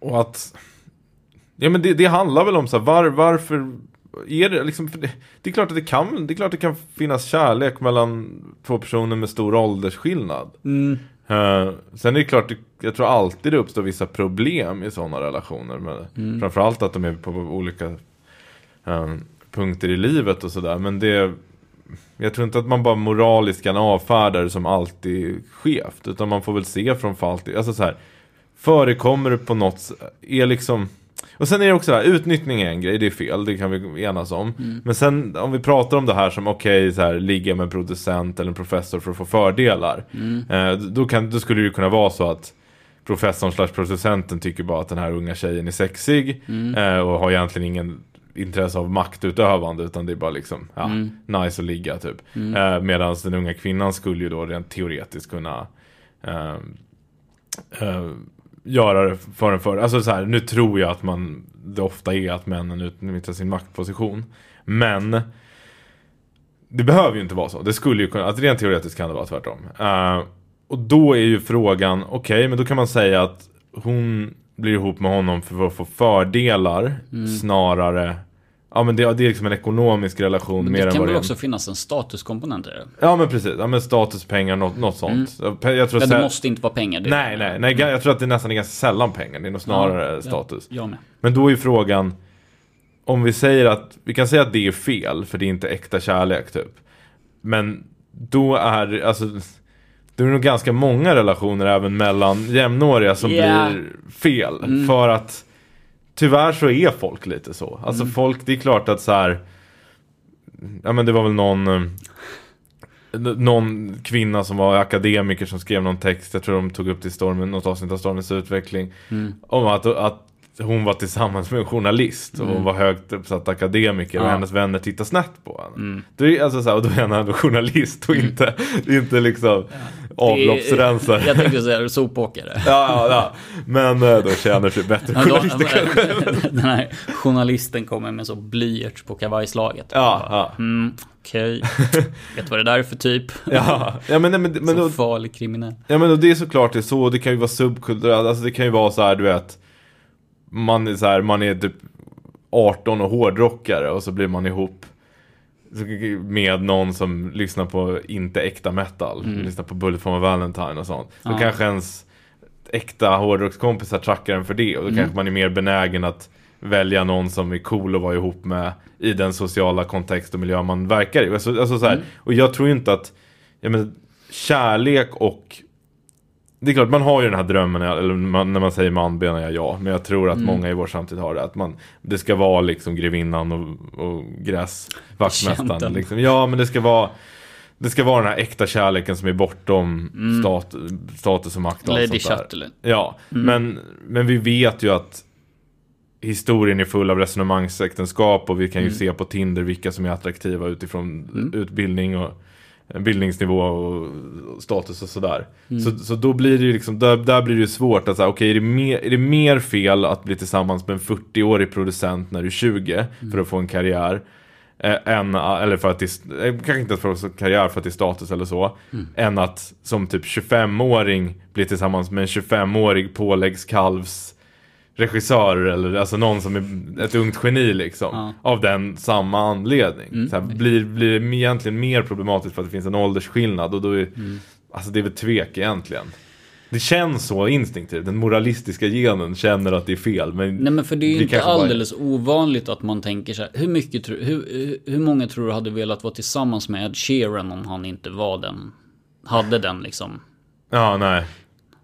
och att... Ja men det, det handlar väl om så här, var, varför är det liksom... Det, det är klart att det kan, det är klart det kan finnas kärlek mellan två personer med stor åldersskillnad. Mm. Eh, sen är det klart, jag tror alltid det uppstår vissa problem i sådana relationer. Men Mm. Framförallt att de är på olika eh, punkter i livet och sådär. Men det... Jag tror inte att man bara moraliskt kan avfärda det som alltid skevt. Utan man får väl se från fall till... Alltså så här, förekommer det på något... Är liksom... Och sen är det också det här, utnyttjning är en grej, det är fel, det kan vi enas om. Men sen om vi pratar om det här som okej, så här, ligga med en producent eller en professor för att få fördelar. Eh, då, kan, då skulle det ju kunna vara så att professorn slash producenten tycker bara att den här unga tjejen är sexig. Eh, och har egentligen ingen intresse av maktutövande utan det är bara liksom, ja, nice att ligga typ. Eh, Medan den unga kvinnan skulle ju då rent teoretiskt kunna eh, eh, göra det för en för. Alltså så här, nu tror jag att man, det ofta är att männen utnyttjar sin maktposition. Men det behöver ju inte vara så. Det skulle ju kunna, att rent teoretiskt kan det vara tvärtom. Eh, och då är ju frågan, okej, men då kan man säga att hon blir ihop med honom för att få fördelar Mm. snarare Ja men det, det är liksom en ekonomisk relation Men mer än kan vad väl det är också finnas en statuskomponent i det? Ja men precis, ja men status, pengar, något, något sånt Jag tror Mm. Sä- det måste inte vara pengar. Det Nej, nej, nej, jag tror att det nästan är ganska sällan pengar, det är nog snarare Ja, status Ja, jag med. Men då är frågan Om vi säger att Vi kan säga att det är fel För det är inte äkta kärlek typ Men Då är alltså Det är nog ganska många relationer även mellan jämnåriga som Ja. blir fel Mm. För att Tyvärr så är folk lite så Alltså Mm. folk, det är klart att så här. Ja men det var väl någon eh, Någon kvinna som var akademiker som skrev någon text Jag tror de tog upp i stormen, något avsnitt av Stormens utveckling Mm. om att, att hon var tillsammans med en journalist och hon var högt uppsatt akademiker och Mm. Ja. hennes vänner tittade snett på henne. Mm. Det är alltså så här, och då är han ändå journalist och inte, inte liksom avloppsrensare. Jag tänkte säga sopåkare. Ja, ja, ja. Men eh, då känner sig bättre Ja, journalister kanske. Den här journalisten kommer med så blyerts på kavajslaget. Ja, ja. Mm, okej. Vet vad det där är för typ? Ja, ja men, men, men, så då, farlig kriminell. ja, men då, det är såklart det är så, det kan ju vara subkulturellt, alltså det kan ju vara så här, du vet Man är så här, man är typ 18 och hårdrockare och så blir man ihop med någon som lyssnar på inte äkta metal, lyssnar på Bullet for Valentine och sånt. Då Ja. kanske ens äkta hårdrockskompisar trackar en för det och då kanske man är mer benägen att välja någon som är cool att vara ihop med i den sociala kontext och miljö man verkar i. Alltså, alltså så här, Och jag tror inte att, jag menar, kärlek och det är klart, man har ju den här drömmen, eller man, när man säger man menar jag ja. Men jag tror att många i vår samtid har det. Att man, det ska vara liksom grevinnan och, och gräsvaktmästaren. Liksom. Ja, men det ska vara det ska vara den här äkta kärleken som är bortom stat, status och makt och Lady. Chatterley. Ja, men, men vi vet ju att historien är full av resonemangsäktenskap och vi kan ju se på Tinder vilka som är attraktiva utifrån utbildning och bildningsnivå och status och sådär. Så, så då blir det ju liksom, där, där blir det svårt att säga, okej är, det mer, är det mer fel att bli tillsammans med en 40-årig producent när du är 20 för att få en karriär? Eh, än, eller för att det, eh, kanske inte för att få karriär för att det är status eller så. Än att som typ 25-åring bli tillsammans med en 25-årig påläggskalvs regissör eller alltså någon som är ett ungt geni liksom. Ja. Av den samma anledning. Så här, blir, blir det egentligen mer problematiskt för att det finns en åldersskillnad och då är, alltså det är väl tvek egentligen. Det känns så instinktivt, den moralistiska genen känner att det är fel. Men Nej men för det är ju inte kanske bara- alldeles ovanligt att man tänker så här, hur mycket tror, hur- hur många tror du hade velat vara tillsammans med Ed Sheeran om han inte var den, hade den liksom, Ja, nej.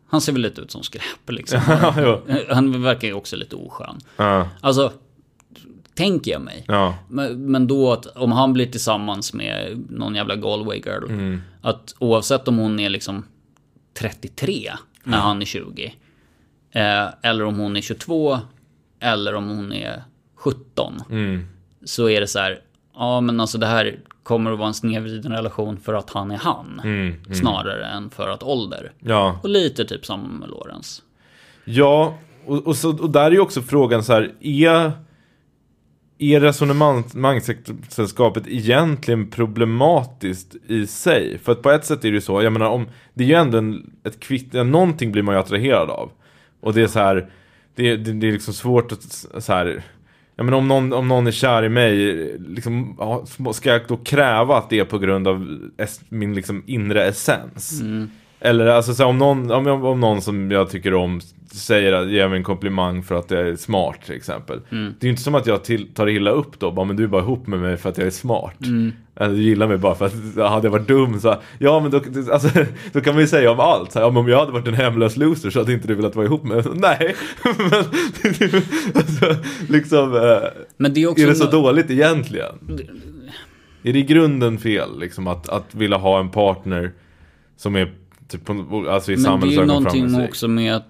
Han ser väl lite ut som skräp liksom. Han verkar ju också lite oskön. Ja, Alltså, tänker jag mig. ja. Men, men då att om han blir tillsammans med någon jävla Galway girl. Mm. Att oavsett om hon är liksom 33 när han är 20. Eh, eller om hon är 22. Eller om hon är 17. Mm. Så är det så här. Ja men alltså det här kommer att vara en snedvriden relation för att han är han. Mm. Snarare än för att ålder. Ja. Och lite typ samma med Lawrence. Ja, och, och, så, och där är ju också frågan så här, är, är resonemangsäktenskapet egentligen problematiskt i sig? För att på ett sätt är det ju så, jag menar om, det är ju ändå en, ett kvitt, ja, någonting blir man ju attraherad av. Och det är så här, det, det, det är liksom svårt att så här, Ja men om någon, om någon är kär i mig, liksom, ska jag då kräva att det är på grund av min liksom inre essens? Eller alltså så här, om, någon, om, om någon som jag tycker om säger att ger mig en komplimang för att jag är smart till exempel. Det är ju inte som att jag till, tar illa upp då, bara, men du är bara ihop med mig för att jag är smart. Eller du gillar mig bara för att hade jag varit dum så ja men då, alltså, då kan man ju säga om allt. Så ja, men om jag hade varit en hemlös loser så hade inte du velat vara ihop med mig. Nej, men alltså, liksom, eh, Men det är också... är det så dåligt egentligen? Är det i grunden fel liksom att, att vilja ha en partner som är typ alltså i Men det är ju någonting också med att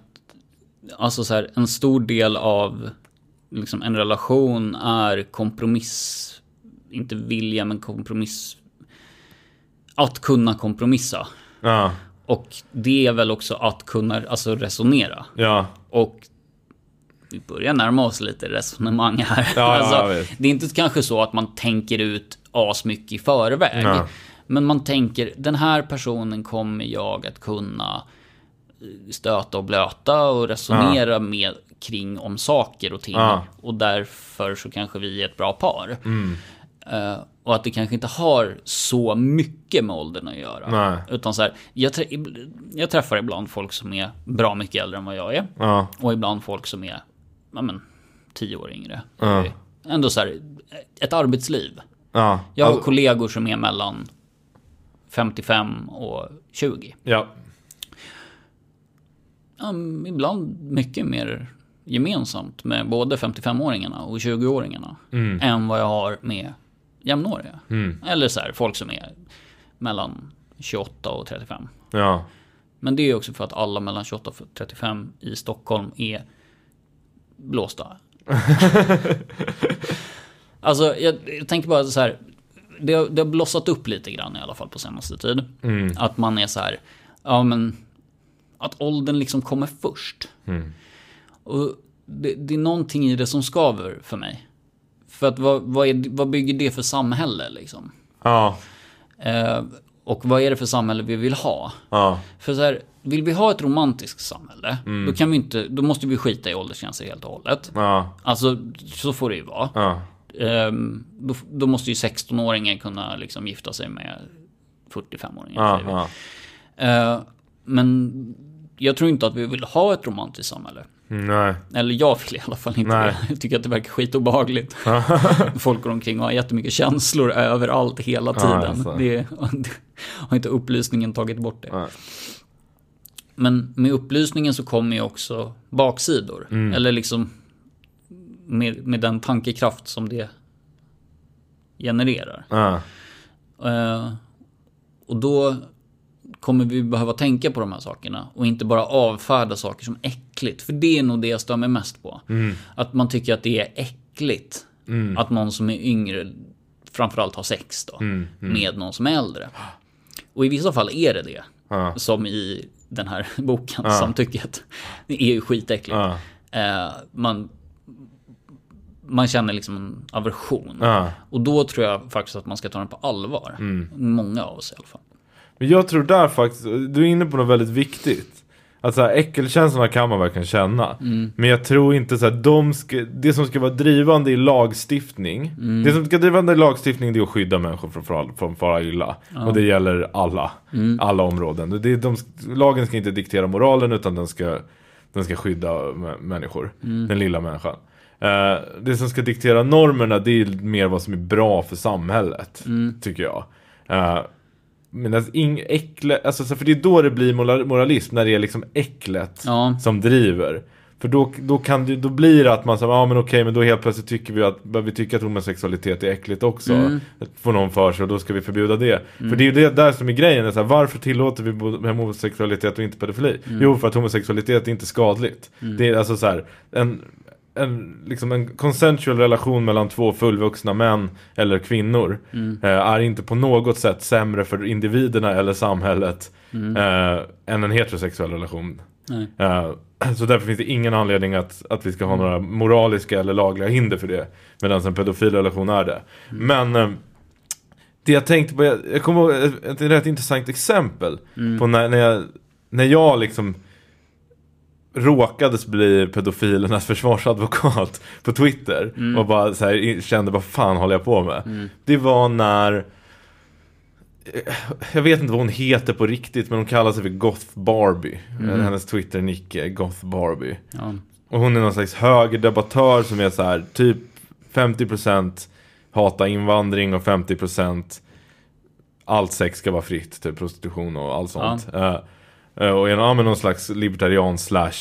Alltså så här, en stor del av liksom, en relation är kompromiss Inte vilja men kompromiss Att kunna kompromissa. Ja, Och det är väl också att kunna alltså, resonera. Ja, Och vi börjar närma oss lite resonemang här. Ja, alltså, det är inte kanske så att man tänker ut asmycket i förväg. Men man tänker, den här personen kommer jag att kunna stöta och blöta och resonera med kring om saker och ting. Ja. Och därför så kanske vi är ett bra par. Mm. Eh, och att det kanske inte har så mycket med åldern att göra. Nej. Utan så här, jag, trä- jag träffar ibland folk som är bra mycket äldre än vad jag är. Ja. Och ibland folk som är, ja men, tio år yngre. Ja. Ändå så här, ett arbetsliv. Ja. Jag har kollegor som är mellan 55 och 20. Ja. Ja, mm, ibland mycket mer gemensamt med både 55-åringarna och 20-åringarna. Än vad jag har med jämnåriga. Eller så här, folk som är mellan 28 och 35. Ja. Men det är också för att alla mellan 28 och 35 i Stockholm är blåsta. alltså, jag, jag tänker bara så här. Det, har- det har blossat upp lite grann i alla fall på senaste tid. Att man är så här, ja men, att åldern liksom kommer först. Och det, det är någonting i det som skaver för mig. För att vad, vad, är, vad bygger det för samhälle liksom? Ja. Eh, och vad är det för samhälle vi vill ha? Ja. För så här, vill vi ha ett romantiskt samhälle, då kan vi inte, då måste vi skita i åldersgränser helt och hållet. Ja. Alltså, så får det ju vara. Ja. Ehm, då, då måste ju 16-åringen kunna liksom gifta sig med 45-åringen. Ja. Ja. Eh, men jag tror inte att vi vill ha ett romantiskt samhälle. Nej. Eller jag vill i alla fall inte Nej. Jag tycker att det verkar skitobehagligt. Folk går omkring och har jättemycket känslor överallt hela tiden. alltså. det, det har inte upplysningen tagit bort det. Nej. Men med upplysningen så kommer ju också baksidor. Mm. Eller liksom med, med den tankekraft som det genererar. Ja. Eh, och då kommer vi behöva tänka på de här sakerna och inte bara avfärda saker som äckligt. För det är nog det jag stör mig mest på. Att man tycker att det är äckligt att någon som är yngre framförallt har sex då, med någon som är äldre. Och i vissa fall är det det. Ja. Som i den här boken, Samtycket. Det är ju skitäckligt. Ja. Eh, man, man känner liksom en aversion. Och då tror jag faktiskt att man ska ta den på allvar. Många av oss i alla fall. Men jag tror där faktiskt, du är inne på något väldigt viktigt. Att så här, äckelkänslorna kan man verkligen känna. Men jag tror inte så här, de ska, det som ska vara drivande i lagstiftning. Det som ska drivande i lagstiftning det är att skydda människor från, från, från fara illa. Och det gäller alla. Alla områden. Det de, lagen ska inte diktera moralen utan den ska, den ska skydda mä- människor. Den lilla människan. Eh, det som ska diktera normerna det är mer vad som är bra för samhället. Tycker jag. Eh, men alltså, ing, äckle, alltså, så för det är då det blir moral- moralism, när det är liksom äcklet Ja. som driver. För då, då, kan det, då blir det att man säger, ja men okej, men då helt plötsligt tycker vi att, vi tycker att homosexualitet är äckligt också. Mm. Får någon för sig och då ska vi förbjuda det. För det är ju det där som är grejen, är så här, varför tillåter vi homosexualitet och inte pedofili? Mm. Jo, för att homosexualitet är inte skadligt. Det är alltså så här, en, en, liksom en consensual relation mellan två fullvuxna män eller kvinnor Mm. eh, är inte på något sätt sämre för individerna eller samhället eh, än en heterosexuell relation. Eh, så därför finns det ingen anledning att, att vi ska ha några moraliska eller lagliga hinder för det. Medan en pedofil relation är det. Men eh, det jag tänkte på, jag, jag kommer ihåg ett, ett rätt intressant exempel på när, när, jag, när jag liksom råkades bli pedofilernas försvarsadvokat på Twitter och bara här, kände vad fan håller jag på med? Det var när jag vet inte vad hon heter på riktigt men hon kallar sig för Goth Barbie. Hennes Twitter-nick är Goth Barbie. Ja. Och hon är någon slags högerdebattör som är så här typ 50% hata invandring och 50% allt sex ska vara fritt, typ prostitution och allt sånt. Eh, eh, och är ja, men någon slags libertarian slash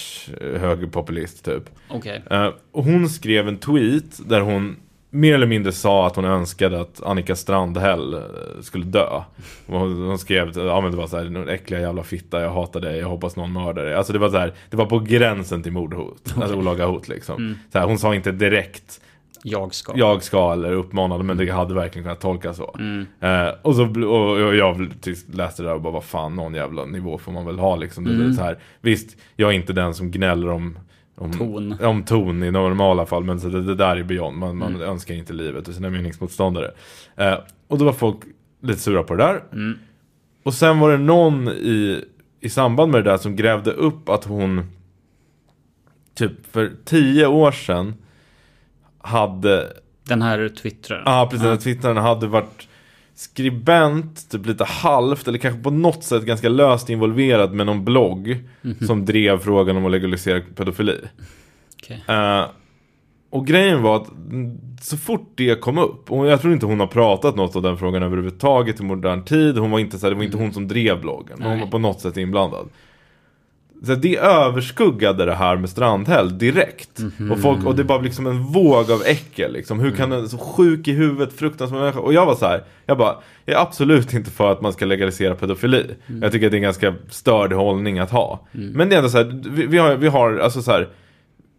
eh, högerpopulist typ. Okej. Eh, hon skrev en tweet där hon mer eller mindre sa att hon önskade att Annika Strandhäll eh, skulle dö. Hon, skrev, ja men det var så här, "Nu äckliga jävla fitta, jag hatar dig, jag hoppas någon mördar dig. Alltså det var så här, det var på gränsen till mordhot, alltså olaga hot liksom. Så här, hon sa inte direkt Jag ska. jag ska eller uppmanade men det hade verkligen kunnat tolkas så. Eh, och, så och, jag läste det där och bara vad fan någon jävla nivå får man väl ha liksom. Det, är så här, visst, jag är inte den som gnäller om om Ton. om ton i normala fall men så det, det där är beyond. Man, man önskar inte livet och sina meningsmotståndare. Eh, och då var folk lite sura på det där. Mm. Och sen var det någon i, i samband med det där som grävde upp att hon typ för tio år sedan hade, Den här twittraren. ja precis, ja. twittraren hade varit skribent, typ lite halvt, eller kanske på något sätt ganska löst involverad med någon blogg som drev frågan om att legalisera pedofili. Okej. Eh, och grejen var att så fort det kom upp, och jag tror inte hon har pratat något om den frågan överhuvudtaget i modern tid, hon var inte så här, det var inte hon som drev bloggen, hon Nej. var på något sätt inblandad. Så det överskuggade det här med Strandhäll direkt. Och, folk, och det var liksom en våg av äckel liksom. Hur kan en så sjuk i huvudet, fruktansvärd människa. Och jag var så här, jag bara, jag är absolut inte för att man ska legalisera pedofili. Jag tycker att det är en ganska störd hållning att ha. Men det är ändå så här, vi, vi har, vi har, alltså så här,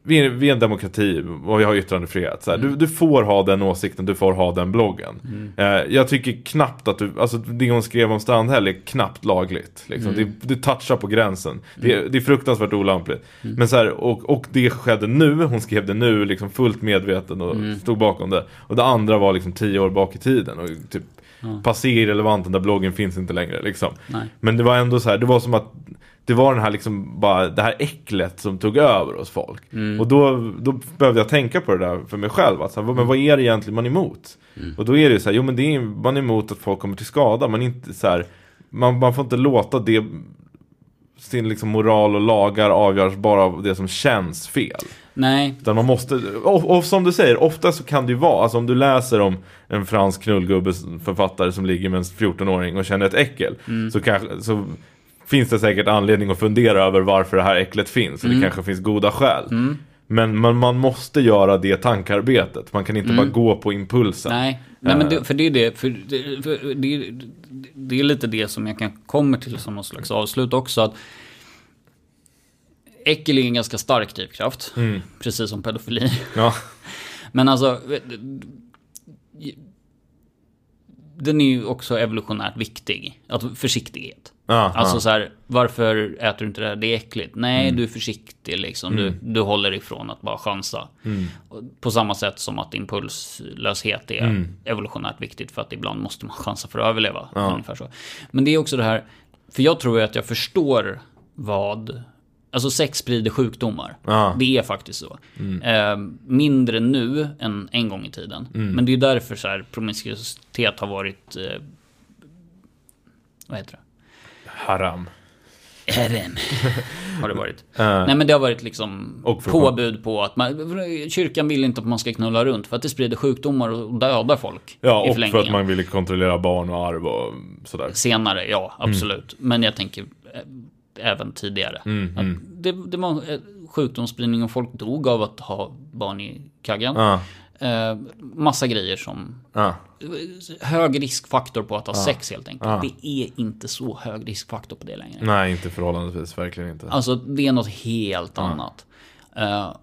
vi är, vi är en demokrati och vi har yttrandefrihet. Så här, du, du får ha den åsikten, du får ha den bloggen. Eh, jag tycker knappt att du, alltså det hon skrev om Strandhäll är knappt lagligt. Liksom. Det, det touchar på gränsen. Det, är- det är fruktansvärt olämpligt. Men så här, och, och det skedde nu, hon skrev det nu, liksom fullt medveten och stod bakom det. Och det andra var liksom tio år bak i tiden. Och typ passé irrelevant, den där bloggen finns inte längre. Liksom. Nej. Men det var ändå så här, det var som att det var den här liksom bara, det här äcklet som tog över hos folk. Och då, då behövde jag tänka på det där för mig själv. Att så här, vad- men vad är det egentligen man är emot? Och då är det så här, jo men det är, man är emot att folk kommer till skada. Man, inte så här, man, man får inte låta det, sin liksom moral och lagar avgöras bara av det som känns fel. Nej, Utan man måste, och, och som du säger, ofta så kan det ju vara, alltså om du läser om en fransk knullgubbe författare som ligger med en 14-åring och känner ett äckel, så, kanske, så finns det säkert anledning att fundera över varför det här äcklet finns, och det kanske finns goda skäl. Men man, man måste göra det tankarbetet, man kan inte bara gå på impulsen. nej. Nej men det, för det är det, för det, för det, det är lite det som jag kan kommer till som någon slags avslut också. Att äckel är en ganska stark drivkraft. Precis som pedofili. Ja. Men alltså... Den är ju också evolutionärt viktig. Att försiktighet. Ja, Alltså. Mm. så här, varför äter du inte det här? Det är äckligt. Nej, du är försiktig liksom. Du, du håller ifrån att bara chansa. Mm. På samma sätt som att impulslöshet är Mm. evolutionärt viktigt för att ibland måste man chansa för att överleva. Ungefär så. Men det är också det här, för jag tror ju att jag förstår vad Alltså sex sprider sjukdomar. Mm. Det är faktiskt så. Eh, mindre nu än en gång i tiden. Mm. Men det är därför så här promiskuitet har varit... Eh, vad heter det? Haram. Även. Har det varit. Eh, Nej men det har varit liksom påbud på att man, kyrkan vill inte att man ska knulla runt för att det sprider sjukdomar och dödar folk. Ja, i och för att man ville kontrollera barn och arv och sådär. Senare, ja absolut. Mm. Men jag tänker eh, även tidigare. Att det, det var eh, sjukdomsspridning och folk dog av att ha barn i kaggen. Ja, Eh, massa grejer som. Hög riskfaktor på att ha sex helt enkelt. Ja. Det är inte så hög riskfaktor på det längre. Nej, inte förhållandevis, verkligen inte. Alltså det är något helt annat. Eh,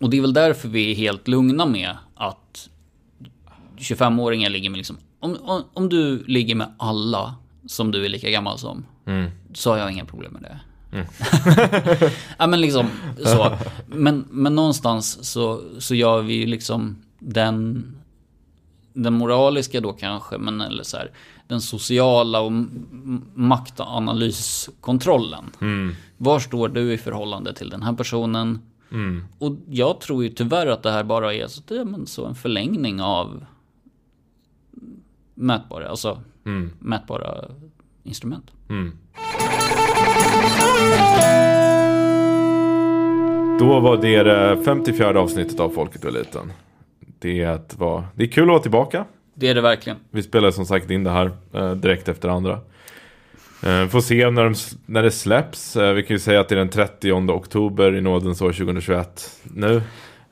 och det är väl därför vi är helt lugna med att 25-åringar ligger med liksom... Om, om, om du ligger med alla som du är lika gammal som. Så har jag inga problem med det. ja men liksom så. Men, men någonstans så, så gör vi ju liksom den... Den moraliska då kanske, men eller så här, den sociala och maktanalyskontrollen. Var står du i förhållande till den här personen? Och jag tror ju tyvärr att det här bara är så, det, men så en förlängning av mätbara, alltså mätbara instrument. Då var det det 54 avsnittet av Folket och Eliten. Det är, att vara, det är kul att vara tillbaka. Det är det verkligen. Vi spelar som sagt in det här eh, direkt efter andra. Eh, får se när, de, när det släpps. Eh, vi kan ju säga att det är den 30 oktober i nådens år 2021 nu.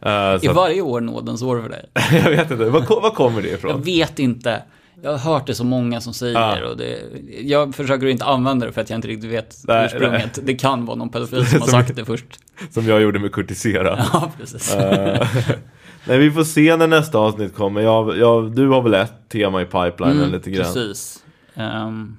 Eh, att, varje år nådens år för dig? jag vet inte, var, var kommer det Jag ifrån? vet inte. Jag har hört det så många som säger Ja. och det, jag försöker inte använda det för att jag inte riktigt vet Nej, ursprunget. Det kan vara någon pedofil som har Som- sagt det först. Som jag gjorde med Kurtisera. Ja, precis. Nej, vi får se när nästa avsnitt kommer. Jag, jag, du har väl ett tema i pipelinen Mm, lite grann. Precis. Ehm,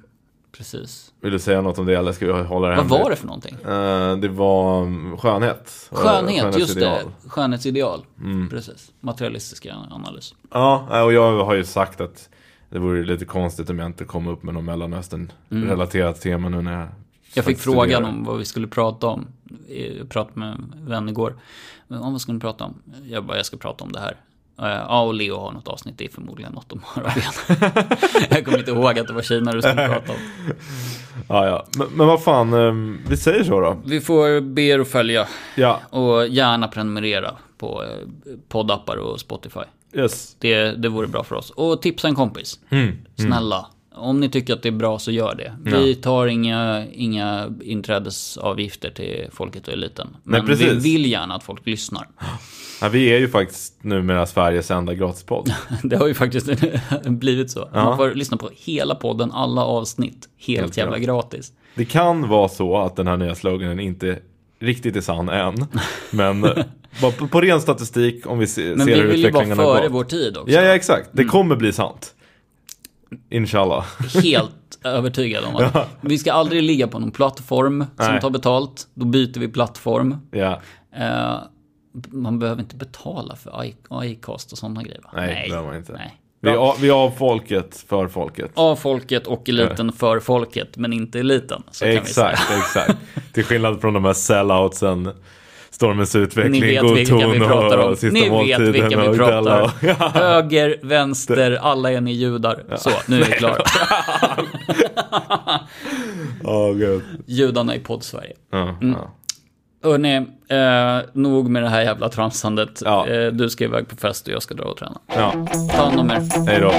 precis. Vill du säga något om det eller ska vi hålla det Vad hemligt? var det för någonting? Eh, det var mm, skönhet. Eh, Skönhet, just det. skönhetsideal. Mm. Precis. Materialistiska analys. Ja, eh, och jag har ju sagt att Det vore lite konstigt om jag inte kom upp med någon Mellanöstern-relaterat tema nu när jag Jag fick frågan om vad vi skulle prata om. Jag pratade med en vän igår. Men, om vad ska ni prata om? Jag bara, jag ska prata om det här. Ja, och Leo har något avsnitt. Det är förmodligen något om Arabien. jag kommer inte ihåg att det var Kina du skulle prata om. Ja, ja. Men, men vad fan, ehm, vi säger så då. Vi får be er att följa. Ja, Och gärna prenumerera på eh, poddappar och Spotify. yes. Det, det vore bra för oss. Och tipsa en kompis. Mm. Snälla. Om ni tycker att det är bra så gör det. Vi tar inga, inga inträdesavgifter till folket och eliten. Men vi precis. vill gärna att folk lyssnar. Ja, vi är ju faktiskt numera Sveriges enda gratispodd. Det har ju faktiskt blivit så. Ja. Man får lyssna på hela podden, alla avsnitt. Helt, Helt jävla gratis. Det kan vara så att den här nya sloganen inte riktigt är sann än. Men eh, på, på ren statistik, om vi se, Men ser vi hur vill ju vara utvecklingen har före gått. vår tid också. Ja, ja, exakt. Det kommer bli sant. Inshallah. Helt övertygad om att vi ska aldrig ligga på någon plattform som Nej. tar betalt. Då byter vi plattform. Ja, Eh, man behöver inte betala för iCast och sådana grejer va? Nej, det behöver man inte. Nej. vi är, av- vi är av folket, för folket. Av folket och eliten för folket, men inte eliten. Så. Exakt, exakt. Till skillnad från de här selloutsen. Stormens utveckling, Ni vet God vilka vi ton pratar och om. Sista Ni vet måltiden vilka och vi pratar om. och- Ja. Höger, vänster, alla är ni judar. Så, nu är vi klara. Gud. Judarna i podd-Sverige. Ja, Mm. ja. Hörrni, eh, nog med det här jävla tramsandet. Ja. Eh, du ska iväg på fest och jag ska dra och träna. ja. Ta hand om er. Hej då.